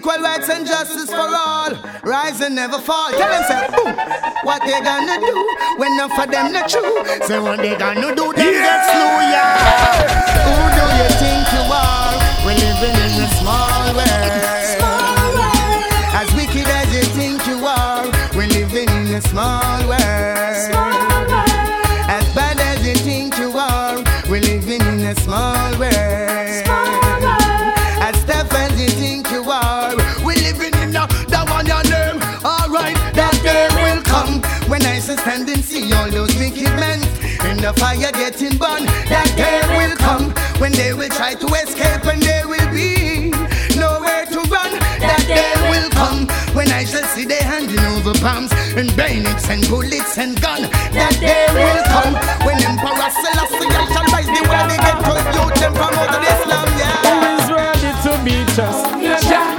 Equal rights and justice for all. Rise and never fall. Tell them, say, boom. What they gonna do when enough for them not true? Say, what they gonna do, them yeah. get slew, yeah. Who do you think you are? We're living in a small world. Small world. As wicked as you think you are, we're living in a small world. When I stand see all those wicked men in the fire getting burned. That day will come when they will try to escape and there will be nowhere to run. That day will come when I shall see they handing over bombs and bayonets and bullets and guns. That day will come when Emperor Selassie shall rise the way they get to youth them from out of Islam. Yeah. Who is ready to meet us? Yeah.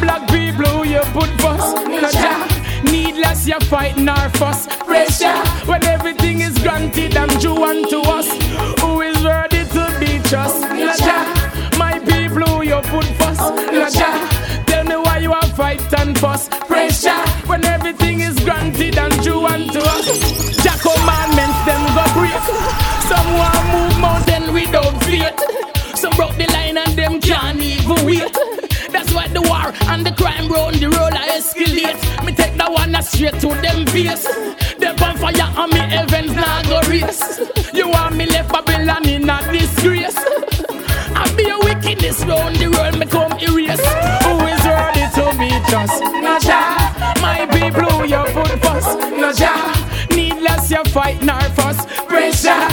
Black people who you put first. Yeah. Needless, you're fighting our fuss. Pressure when everything is granted and due unto us. Who is ready to be just? Naja, my people who you put first. Naja, tell me why you are fight and fuss. Pressure when everything is granted and due unto us. Jack commandments them go break. Some want move mountain without faith. Some broke the line and them can't even wait. That's why the war and the crime round the road I escalate. Me one straight to them face. Them on fire and me heavens now go race. You want me left Babylon in a disgrace. I be a wickedness round the world, me come erase. Who is ready to meet us? Naja, my people who you put first. Naja, needless you fight nor fuss. Pressure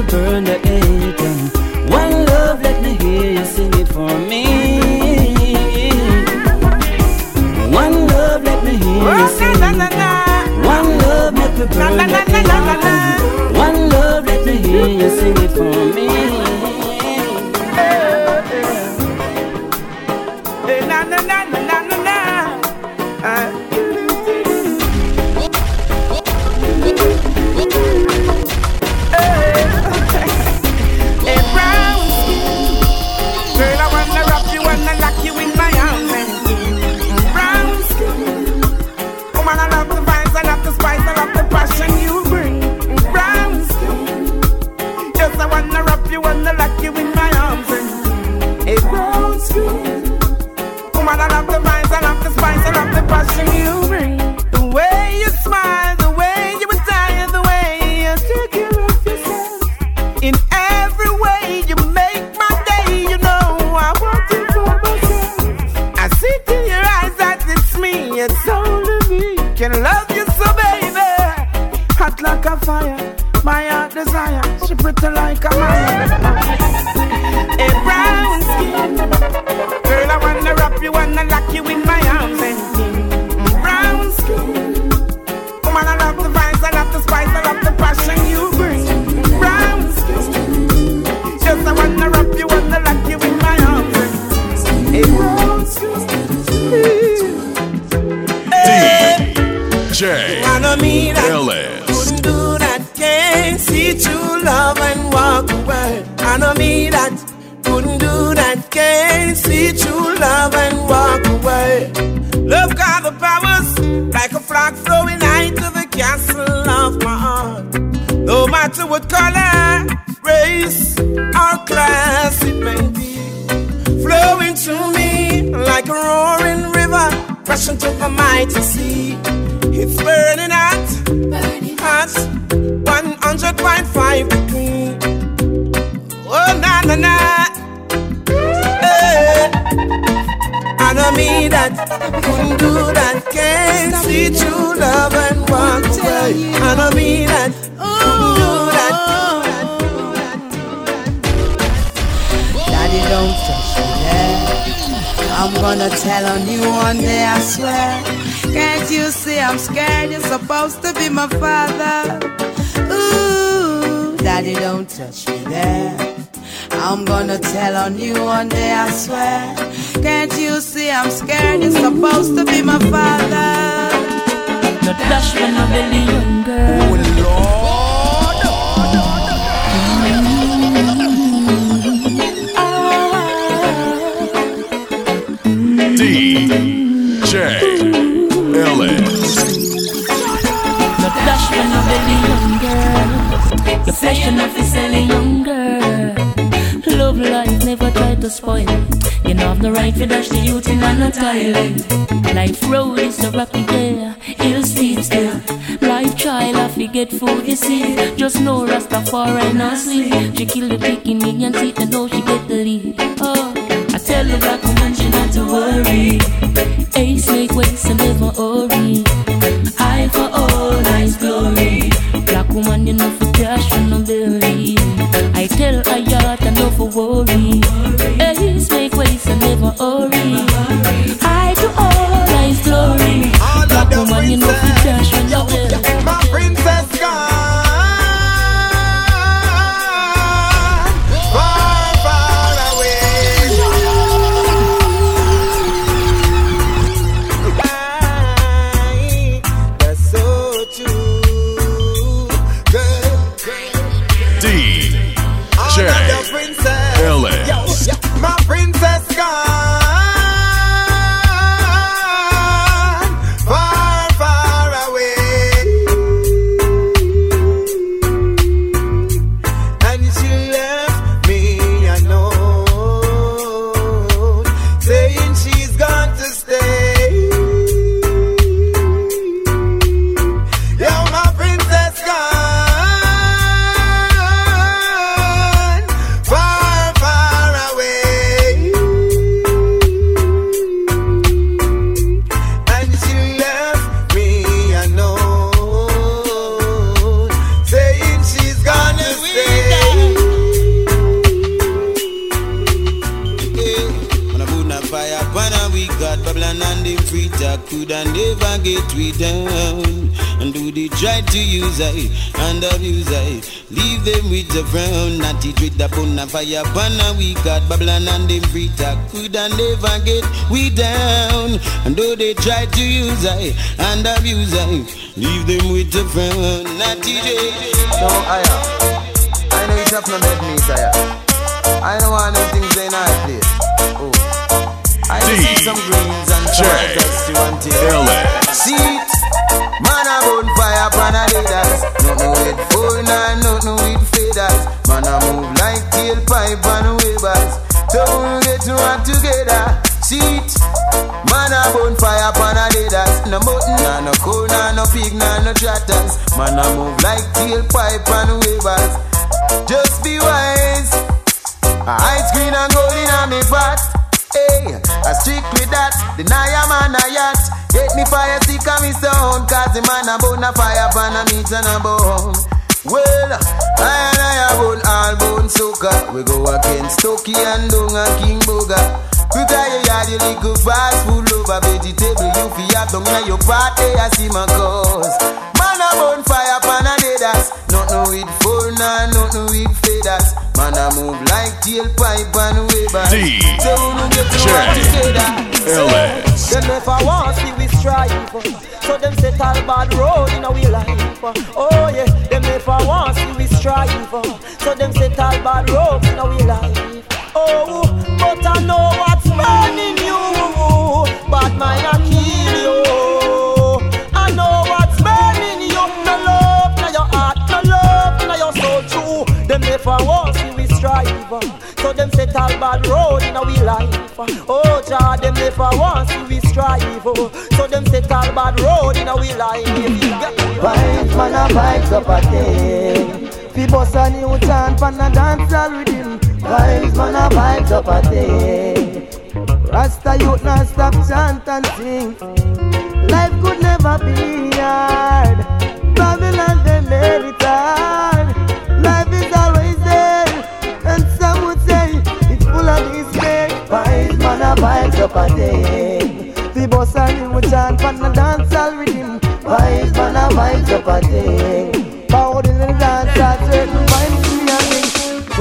me burn the aching. One love, let me hear you sing it for me. One love, let me hear you sing. it. One love, let me burn the aching. One love, let me hear you sing it for me. I me that couldn't do that. Can't see true love and walk away. Love got the powers like a flag flowing high to the castle of my heart. No matter what color, race, or class it may be, flowing through me like a roaring river, rushing to the mighty sea. It's burning hot, burning hot, 100.5 degree. Na hey. I know me that couldn't do that, can't see true love and walk away. I know me that couldn't do that. Daddy, don't touch me there. I'm gonna tell on you one day, I swear. Can't you see I'm scared? You're supposed to be my father. Ooh, Daddy, don't touch me there. I'm gonna tell on you one day, I swear. Can't you see I'm scared? You're supposed to be my father. Not dash when I belly young girl. DJ Ellis. Not dash when I belly young girl. Your flesh enough is selling young girl. Love life never try to spoil it. You know I've the right to dash the youth in on a island. Life road is a rocky there, ill steep still. Life child I forget food you see. Just know Rastafari not sleep. She kill the picking and teeth and know she get the lead. Oh, I tell her that woman she not to worry. Ace make ways and never hurry. Eye for all nice glory. Black woman, you know for cash and no belly. I tell her and no for worry. Ace make ways and never hurry. Try to use I and abuse I? Leave them with the frown, not TJ. So I I know it's up no bed me, sire. I know want them things in our place. Oh. I see some greens and tomatoes to one a bonfire pan a leaders. No button, nah, no coal, nah, no pig, nah, no chatters. Man a move like tailpipe and wavers. Just be wise. Ice green and gold in a me pot. Hey, I stick with that. Deny a man a yacht. Get me fire stick and me stone. Cause the man a bone a fire pan a meat and a bone. Well, I and I bone all bone soca. We go against Toki and Dunga King Boga. Prepare your yard, your little fast food lover vegetable. You fi have down in your party, I see my cause. Man a bone fire pan a leaders. Nothing with phone and nothing with faders. Man a move like tailpipe and wavers. So no get to. LS. Them never want see we strive So them set all bad road in our life Oh yeah, them never want see we strive So them set all bad road in our life Oh, but I know what's burning you. But mine a kill you. I know what's burning you. No love, no your heart, no love, no your soul true Them never want strive. So them set all bad road in our life. Oh, Jah, them never want to we strive. So them set all bad road in our life. Vibes, man, a vibes up a day. Fi boss a new chant pan a dance all rhythm. Vibes, man, a vibes up a day. Rasta youth not stop chant and sing. Life could never be hard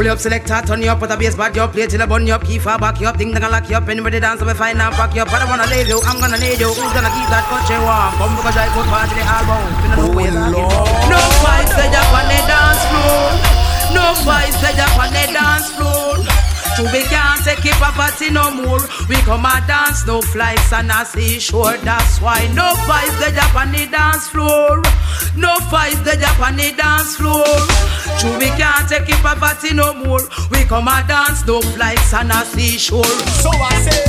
you up, selector, turn you up with a bass bad you up, play till I burn you up, keep far back you up, think they gonna lock you up, anybody dance, I'll find and pack you up, I don't wanna leave you, I'm gonna need you, who's gonna keep that country warm, come because I put party the album, on the oh, way, no fights, they up on the dance floor, no fights, they up on the dance floor, to we can't take it property no more. We come and dance, no flights and a seashore. That's why no fights they up on the dance floor. No fights they up on the dance floor. To we can't take it property no more. We come and dance, no flights and a seashore. So I say,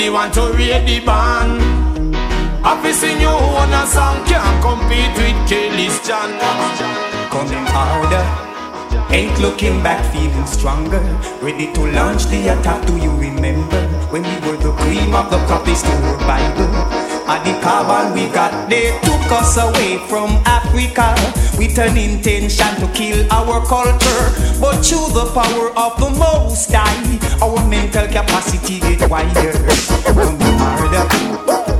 the one to read the band. Happy sing your own a song, can't compete with Kelly's John. Coming harder. Ain't looking back, feeling stronger. Ready to launch the attack. Do you remember when we were the cream of the crop? They still were Bible. And the carbon we got, they took us away from Africa with an intention to kill our culture. But through the power of the Most High, our mental capacity get wider.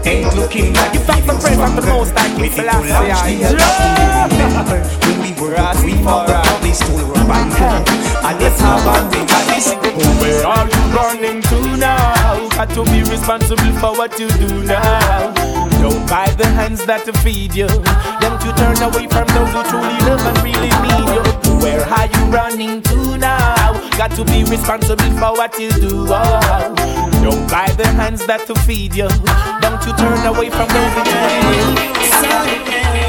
Ain't looking like You fight for friend from the Most High, we feel like we are. When we were at we are this tool rubber band. And this urban wickedness. Where are you running to now? Got to be responsible for what you do now. Don't buy the hands that feed you. Don't you turn away from those who truly love and really mean you. Where are you running to now? Got to be responsible for what you do. Oh. Don't buy the hands that to feed you. Don't you turn away from those who feed you.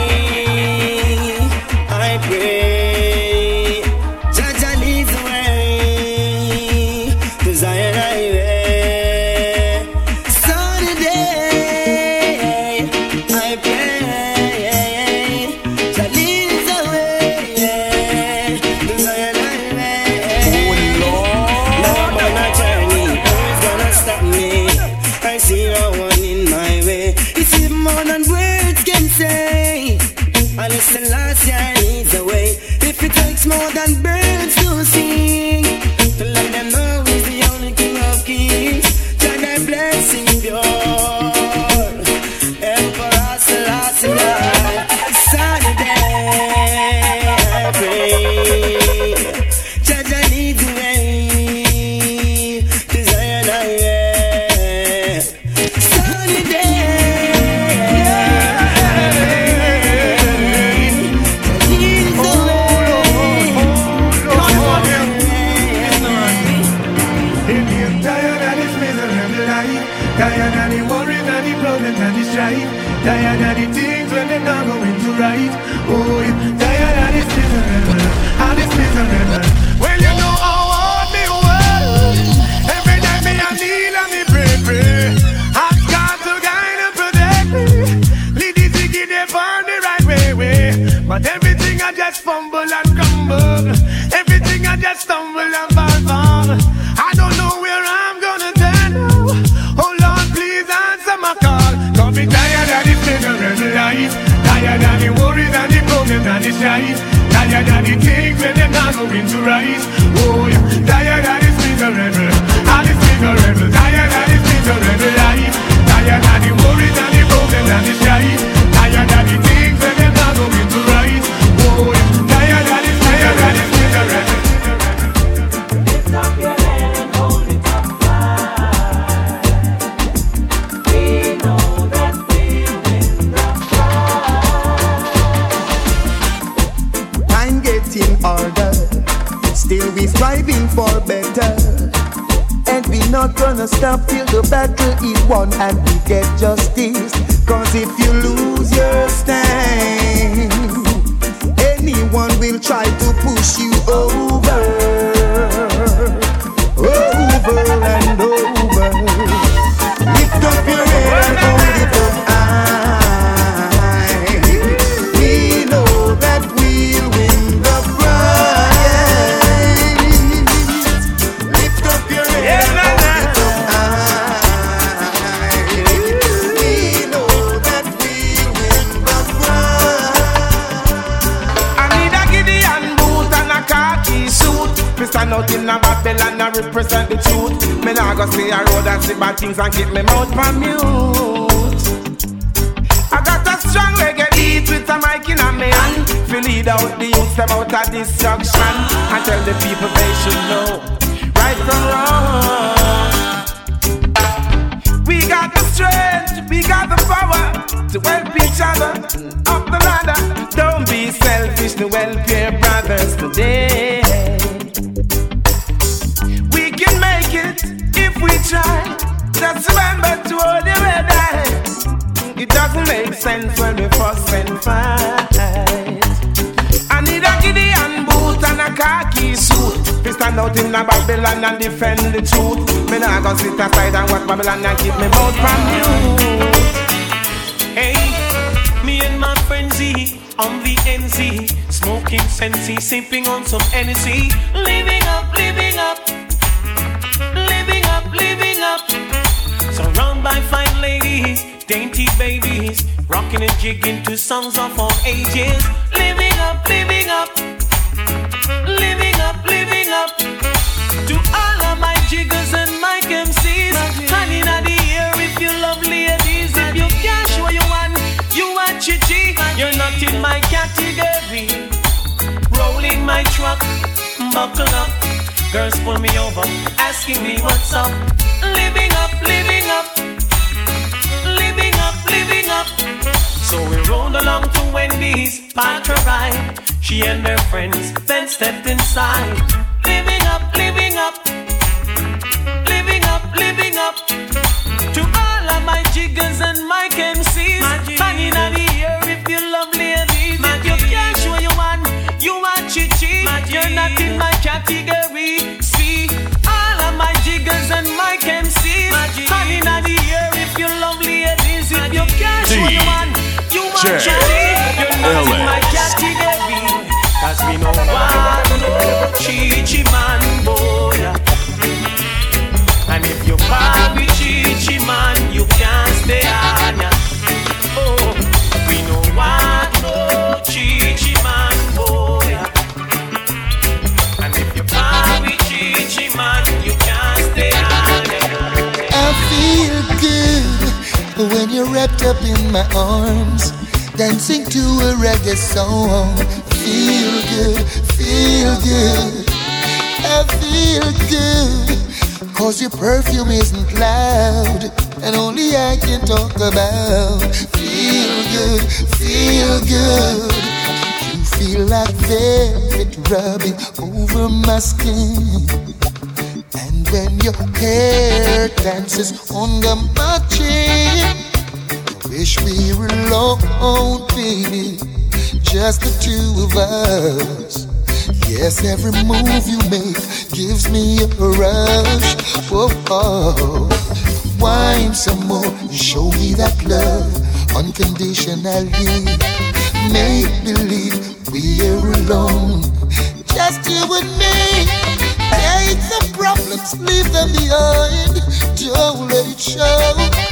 Things and keep me mouth on mute. I got a strong reggae beat with a mic in a hand To lead out the youth them out of destruction And tell the people Sit aside and watch Babylon and keep me mouth from you. Hey, me and my friend Z on the NZ, smoking sensi, sipping on some NC, living up, living up, living up, living up. Surrounded by fine ladies dainty babies, rocking and jigging to songs of all ages. Living up, living up, my category. Rolling my truck, buckle up. Girls pull me over, asking me what's up. Living up, living up living up. Living up. So we rolled along to Wendy's, parked ride. She and her friends then stepped inside. Living up, living up, in my category. Cause we know one, no chichi man boy. Wrapped up in my arms, dancing to a reggae song. Feel good, feel good. I feel good, cause your perfume isn't loud, and only I can talk about. Feel good, feel good. You feel like velvet rubbing over my skin. And when your hair dances under my chin, wish we were alone, baby, just the two of us. Yes, every move you make gives me a rush. Oh. wine some more, and show me that love unconditionally. Make believe we're alone, just you and me. Take the problems, leave them behind. Don't let it show.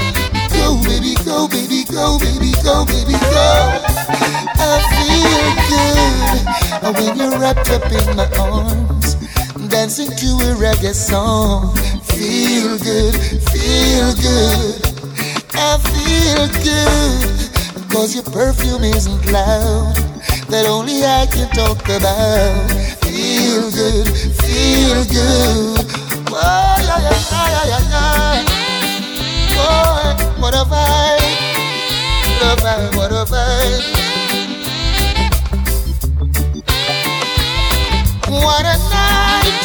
Go, baby, go, baby, go, baby, go, baby, go. I feel good uh, when you're wrapped up in my arms, dancing to a reggae song. Feel good, feel good. I feel good, cause your perfume isn't loud, that only I can talk about. Feel good, feel good. Oh, yeah, yeah, yeah, yeah, yeah. Boy, what a vibe, what a vibe, what a vibe. What a night,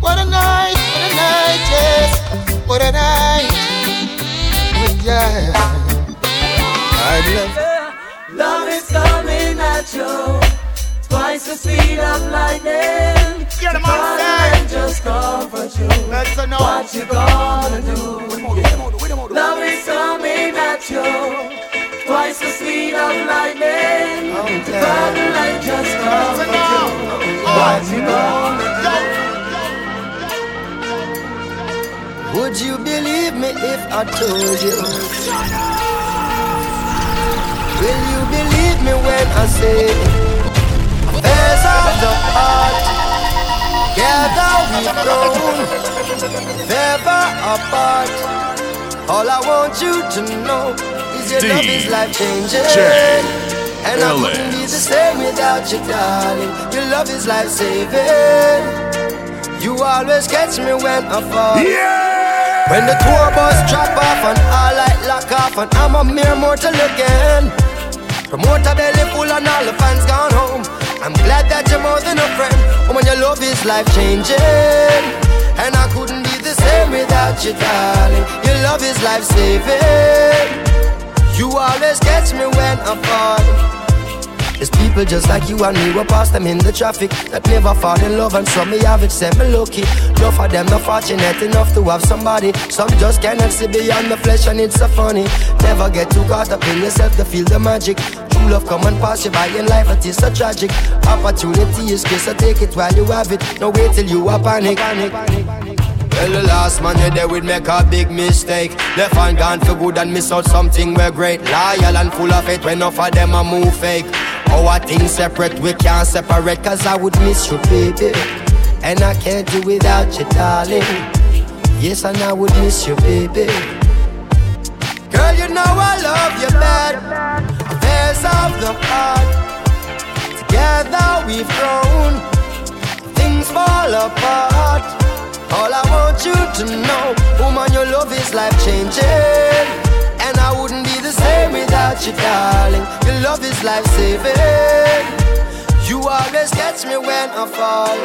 what a night, what a night, yes, what a night. Yeah. I love Love is coming at you twice the speed of lightning. Get 'em To on come side. and just comfort you. What you gonna do? Love is coming at you twice the speed of lightning. To come and just comfort you. What you gonna do? Would you believe me if I told you? Will you believe me when I say affairs of the heart Together we've grown, ever apart. All I want you to know is your love is life changing. And I wouldn't be the same without you, darling. Your love is life saving. You always catch me when I fall. Yeah! When the tour bus drop off and all light lock off and I'm a mere mortal again. Love is life changing. And I couldn't be the same without you, darling. Your love is life saving. You always catch me when I fall. There's people just like you and me, we pass them in the traffic that never fall in love, and some me have it, say me lucky. No for them not fortunate enough to have somebody. Some just cannot see beyond the flesh, and it's so funny. Never get too caught up in yourself to feel the magic. True love come and pass you by in life, it is so tragic. Opportunity is good, so take it while you have it. No wait till you are panic. panic. Well, the last man you there would make a big mistake. Left and gone for good and miss out something we're great. Loyal and full of faith when enough of them a move fake. Our things separate, we can't separate cause I would miss you, baby. And I can't do without you, darling. Yes, and I would miss you, baby. Girl, you know I love you bad. Affairs of the heart. Together we've grown. Things fall apart. All I want you to know, woman, your love is life changing. And I wouldn't same without you, darling. Your love is life saving. You always catch me when I fall.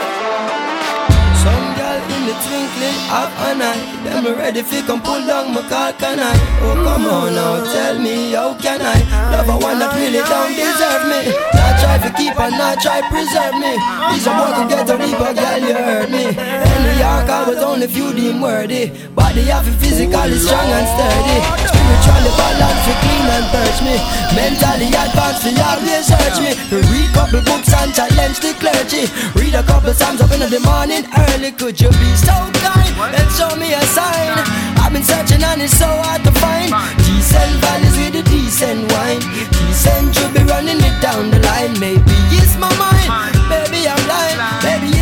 Some girl in the twinkling of an eye Them ready fi come pull down my car, can I? Oh come on now, tell me how can I Love a one that really don't deserve me Not try to keep and not try preserve me These are more to get a reaper, girl, you hurt me New York I was only few deemed worthy Body have it physically strong and sturdy Spiritually balanced, we clean and purge me. Mentally advanced, we always search me. Read couple books and challenge the clergy. Read a couple psalms up in the morning early. Could you be so kind and show me a sign? I've been searching and it's so hard to find. Decent values with a decent wine. Decent you be running it down the line. Maybe it's my mind, maybe I'm lying. Maybe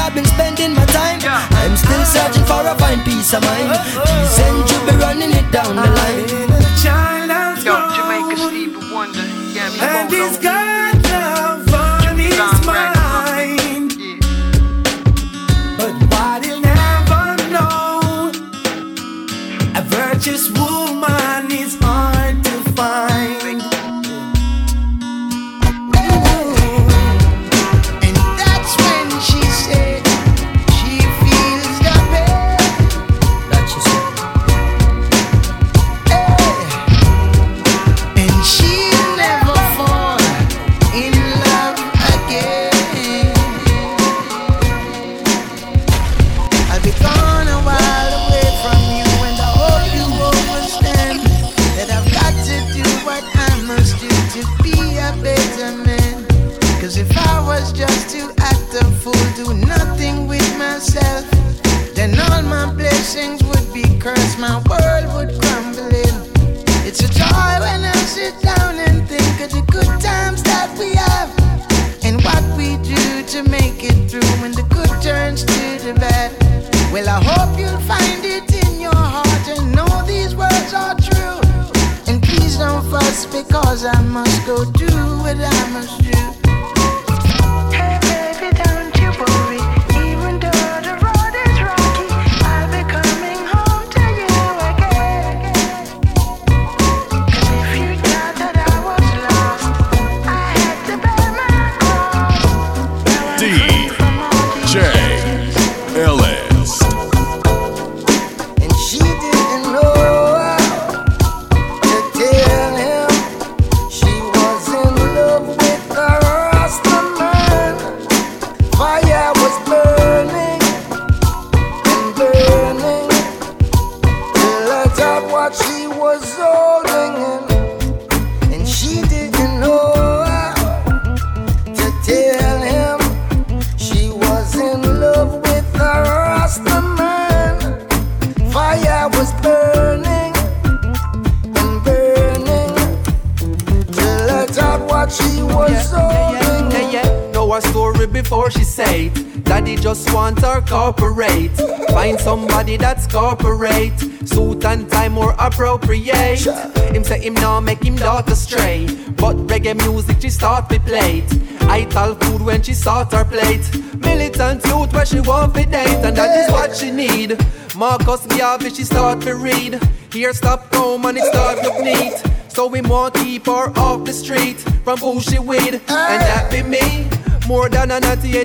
I've been spending my time. I'm still searching for a fine peace of mind. Oh, oh. Decent you be running it down the line. Child Yo, Jamaica Stevie Wonder, yeah, me And won't he's know. got love on his mind. But what he'll never know A virtuous find it in your heart and know these words are true. And please don't fuss because I must go do what I must do.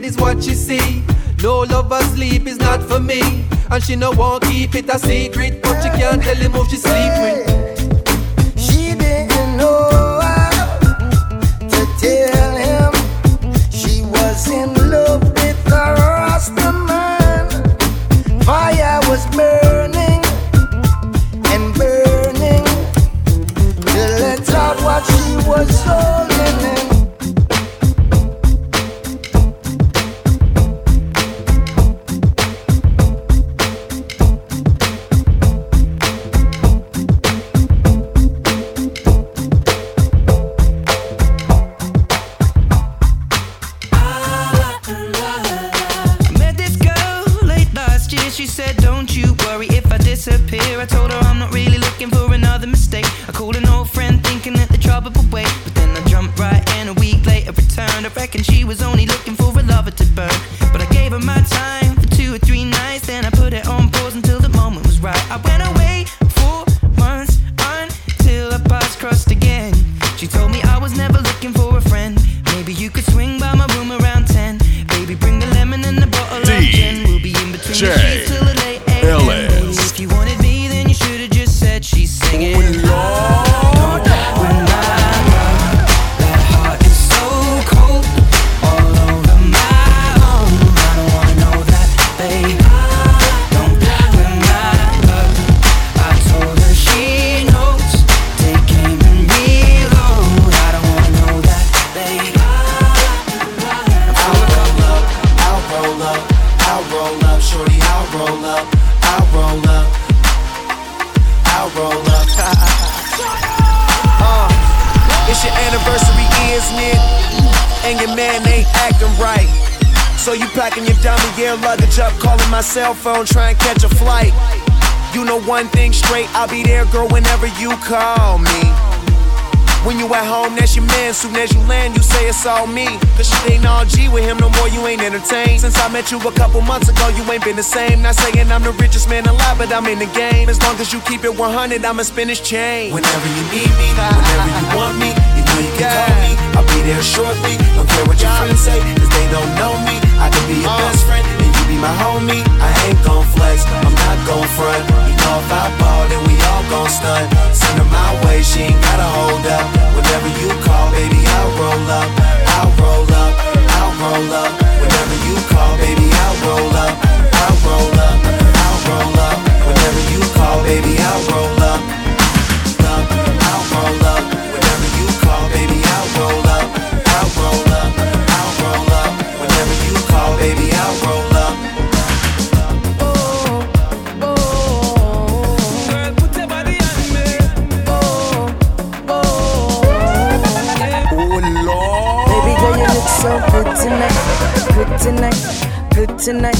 Is what she see. No lover sleep is not for me. And she no want keep it a secret. But she can't tell him who she sleep with. Cell phone, try and catch a flight. You know one thing straight, I'll be there, girl, whenever you call me. When you at home, that's your man. Soon as you land, you say it's all me. Cause shit ain't all G with him no more, you ain't entertained. Since I met you a couple months ago, you ain't been the same. Not saying I'm the richest man alive, but I'm in the game. As long as you keep it 100, I'ma spin this chain. Whenever you need me, whenever you want me, you know you can call me. I'll be there shortly. Don't care what your friends say, cause they don't know me. I can be your uh. best friend, and you be my homie. Front. You know if I ball, then we all gon' stunt. Send her my way, she ain't gotta hold up. Whenever you call, baby, I'll roll up. I'll roll up, I'll roll up. Whenever you call, baby, I'll roll up. I'll roll up, I'll roll up. Whenever you call, baby, I'll roll up. Tonight.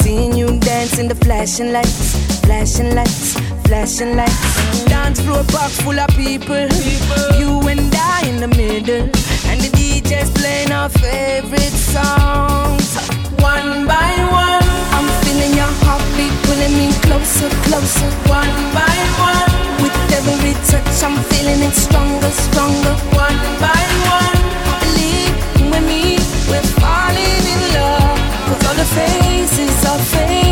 Seeing you dance in the flashing lights, flashing lights, flashing lights. Dance floor park full of people, you and I in the middle, and the DJ's playing our favorite songs. One by one, I'm feeling your heartbeat pulling me closer, closer. One by one, with every touch, I'm feeling it stronger, stronger. One by one, believe you me, we're the faces are fading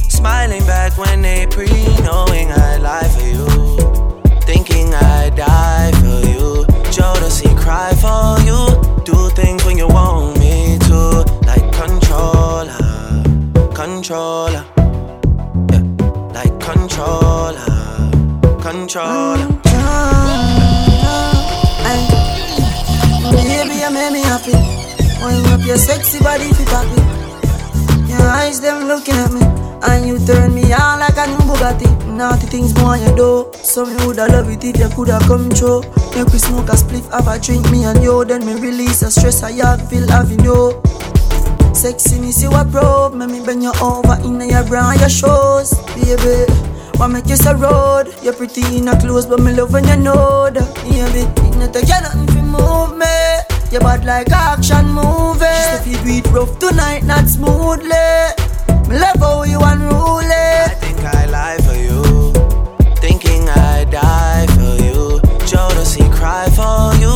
smiling back when they pre knowing I lie for you. Thinking I die for you. Jodeci cry for you. Do things when you want me to. Like controller, controller. Yeah, like controller, controller. Baby, you make me happy. Wind up your sexy body if you happy. Your eyes them looking at me, and you turn me on like a new Bugatti. Naughty things more you do, so me woulda love it if you coulda come true. Make we smoke a spliff, have a drink, me and you, then me release the stress I have, feel having you. Sexiness you a probe, make me bend you over in your bra, and your shoes, baby. Wanna make you so road, you're pretty in a clothes, but me love when you know that, baby. It not take you nothing to move me. You bad like action movie. If you do it rough tonight, not smoothly. Me love how you unruly. I think I lie for you. Thinking I die for you. Jodeci cry for you.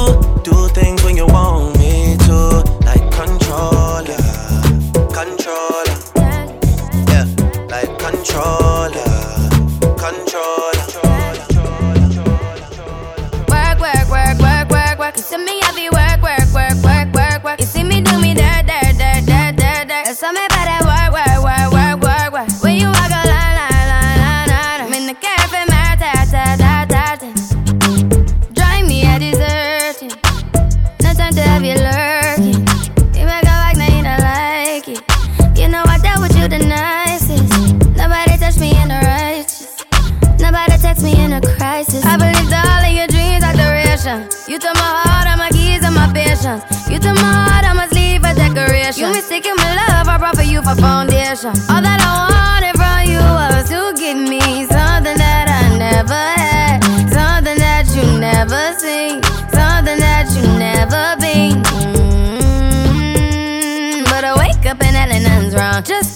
You my heart, I must leave a decoration. You mistaken my love, I brought for you for foundation. All that I wanted from you was to give me something that I never had, something that you never seen, something that you never been. Mm, But I wake up and nothing's wrong. Just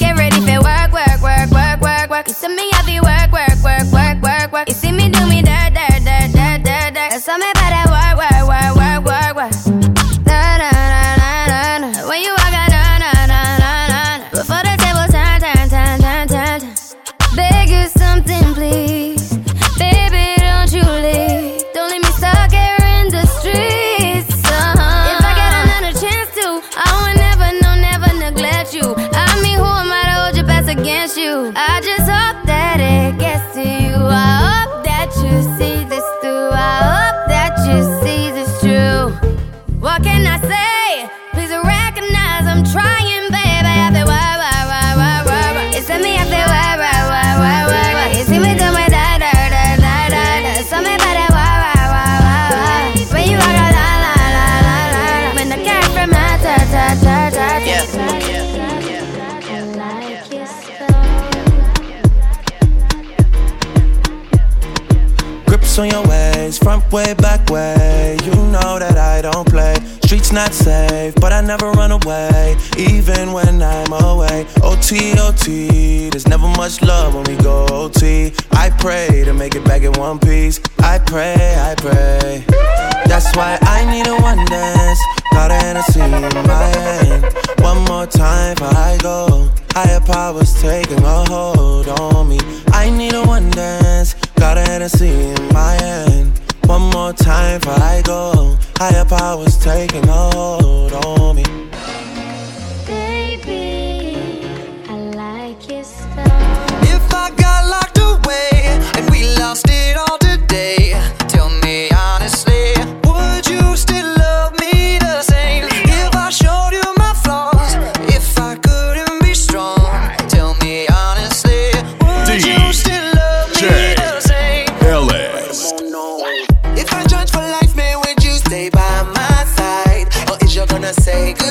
wanna say goodbye.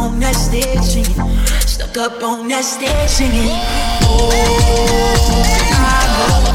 on that stage singing, stuck up on that stage singing. Oh, I know.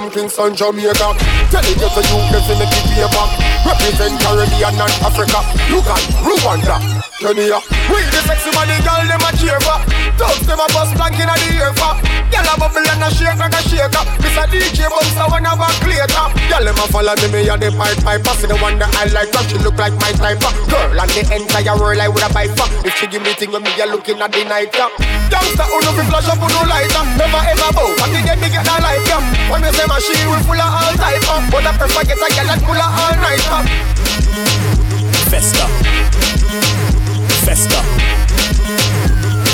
from Kingston, Jamaica. Tell it Telling you can you, definitely pay back. Represent Caribbean and Africa. Look at Rwanda, Kenya. We the sexy money girl, them a cheer. Them a bust blank in the ear for. Girl a bubble and a shake like a shaker. Miss a DJ bounce a one of a later. Girl them a follow me, me a the pipe piper. See the one that I like, cause she look like my type. uh. Girl and the entire world I would a buy for. If she give me thing when me a looking at the night top. Youngster who no fi flash up who no lighter. Never ever bow. What the get me get that light up. When me say machine we full of all type of. But I prefer get a girl that full of all night up. Festa. Festa.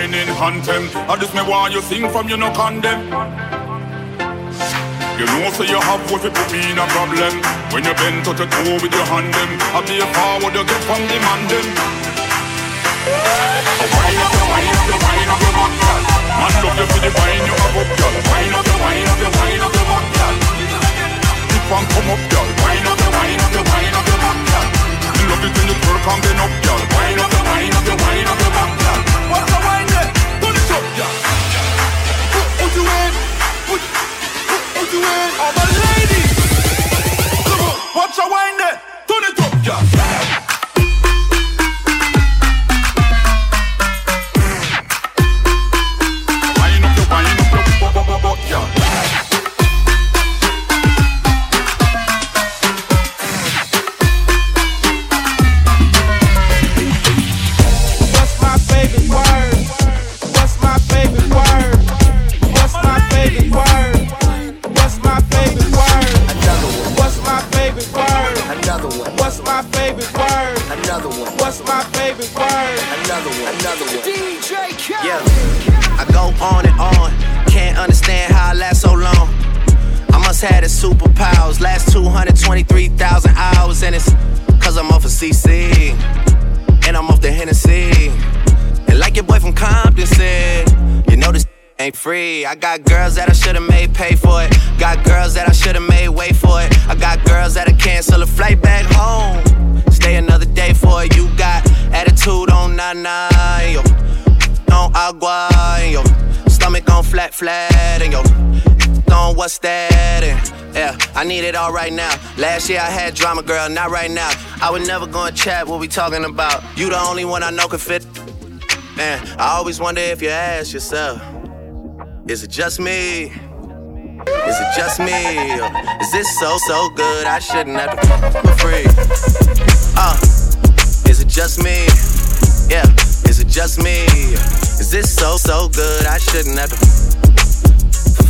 Whining anthem. And this me why you sing from you no condemn. You know so you have what you me in a problem. When you bend touch a toe with your hand them, I be a forward you get from the man them. So up wind up wind up your butt, girl. Man love you for the wine you have up, girl. Wind up wind up wind up your butt, girl. Keep on come up, girl. Wind up wind up wind up your butt, girl. Love it when you twerk and bend up, girl. Wind up wind up wind up your butt, girl. What's the Put, you in. Put, put, you in. Oh my lady. Come on, watch your wine there. Turn it up, girl. On and on. Can't understand how I last so long. I must have superpowers. Last 223,000 hours, and it's cause I'm off of CC. And I'm off the Hennessy. And like your boy from Compton said, you know this ain't free. I got girls that I should've made pay for it. Got girls that I should've made wait for it. I got girls that I cancel a flight back home. Stay another day for it. You got attitude on nana, yo. On agua, yo. Flat, flat, and yo. On what's that? And yeah, I need it all right now. Last year I had drama, girl, not right now. I would never go and chat what we talking about. You the only one I know can fit. Man, I always wonder if you ask yourself, is it just me? Is it just me? Is this so, so good I shouldn't have to for free? Uh, is it just me? Yeah, is it just me? Is this so, so good I shouldn't have to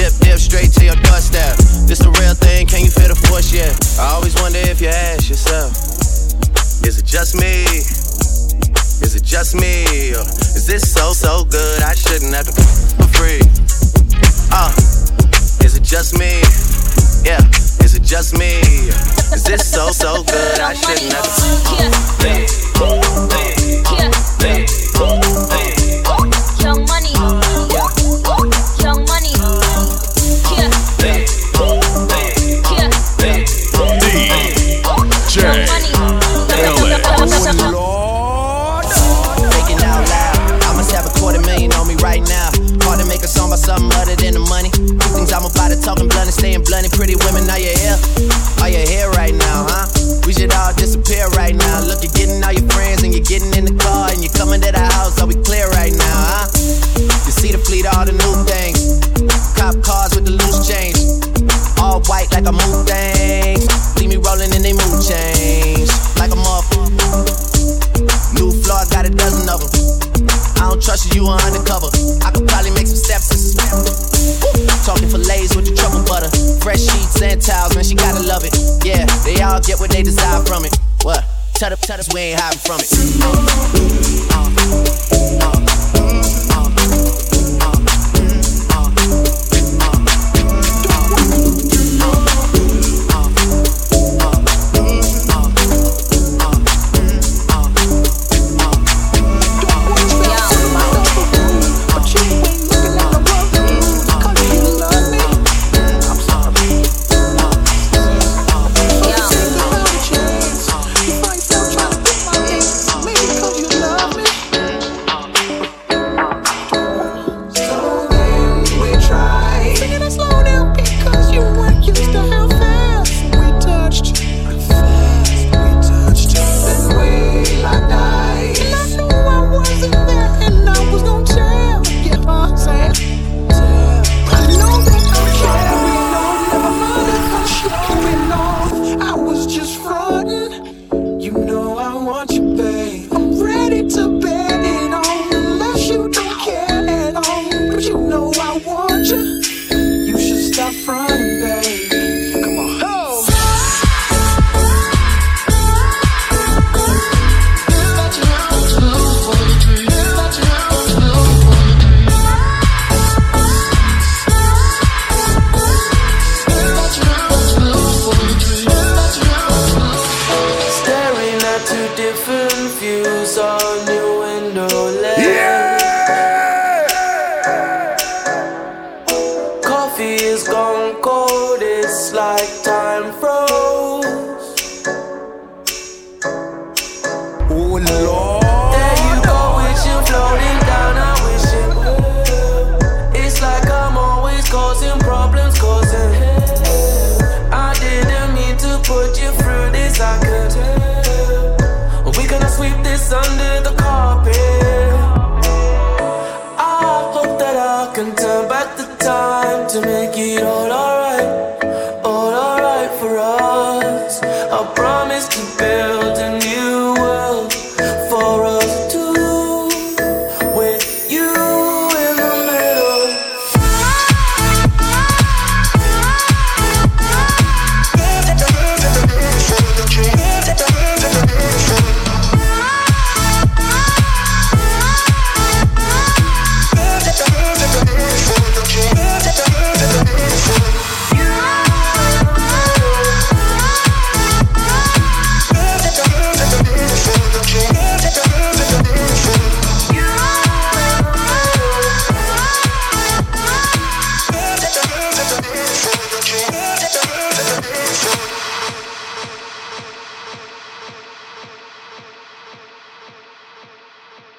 Dip, dip straight to your doorstep. This the real thing, can you feel the force yet? I always wonder if you ask yourself, is it just me? Is it just me? Or is this so, so good I shouldn't have to for free? Uh, is it just me? Yeah, is it just me? Is this so, so good I shouldn't have to Young right now. Hard to make a song about something other than the money. Two things I'm about to talking blunt and staying blunt. And pretty women, are you here? Are you here right now, huh? We should all disappear right now. Look, you're getting all your friends and you're getting in the car and you're coming to the house. Are we clear right now, huh? You see the fleet, all the new things. Cop cars with the loose change. All white like a moon thing. Leave me rolling in they mood change. Like a motherfucker. Are undercover. I could probably make some steps. Talking fillets with the truffle butter. Fresh sheets and towels, man, she gotta love it. Yeah, they all get what they desire from it. What? Tell the, tell us we ain't hiding from it. Uh, uh,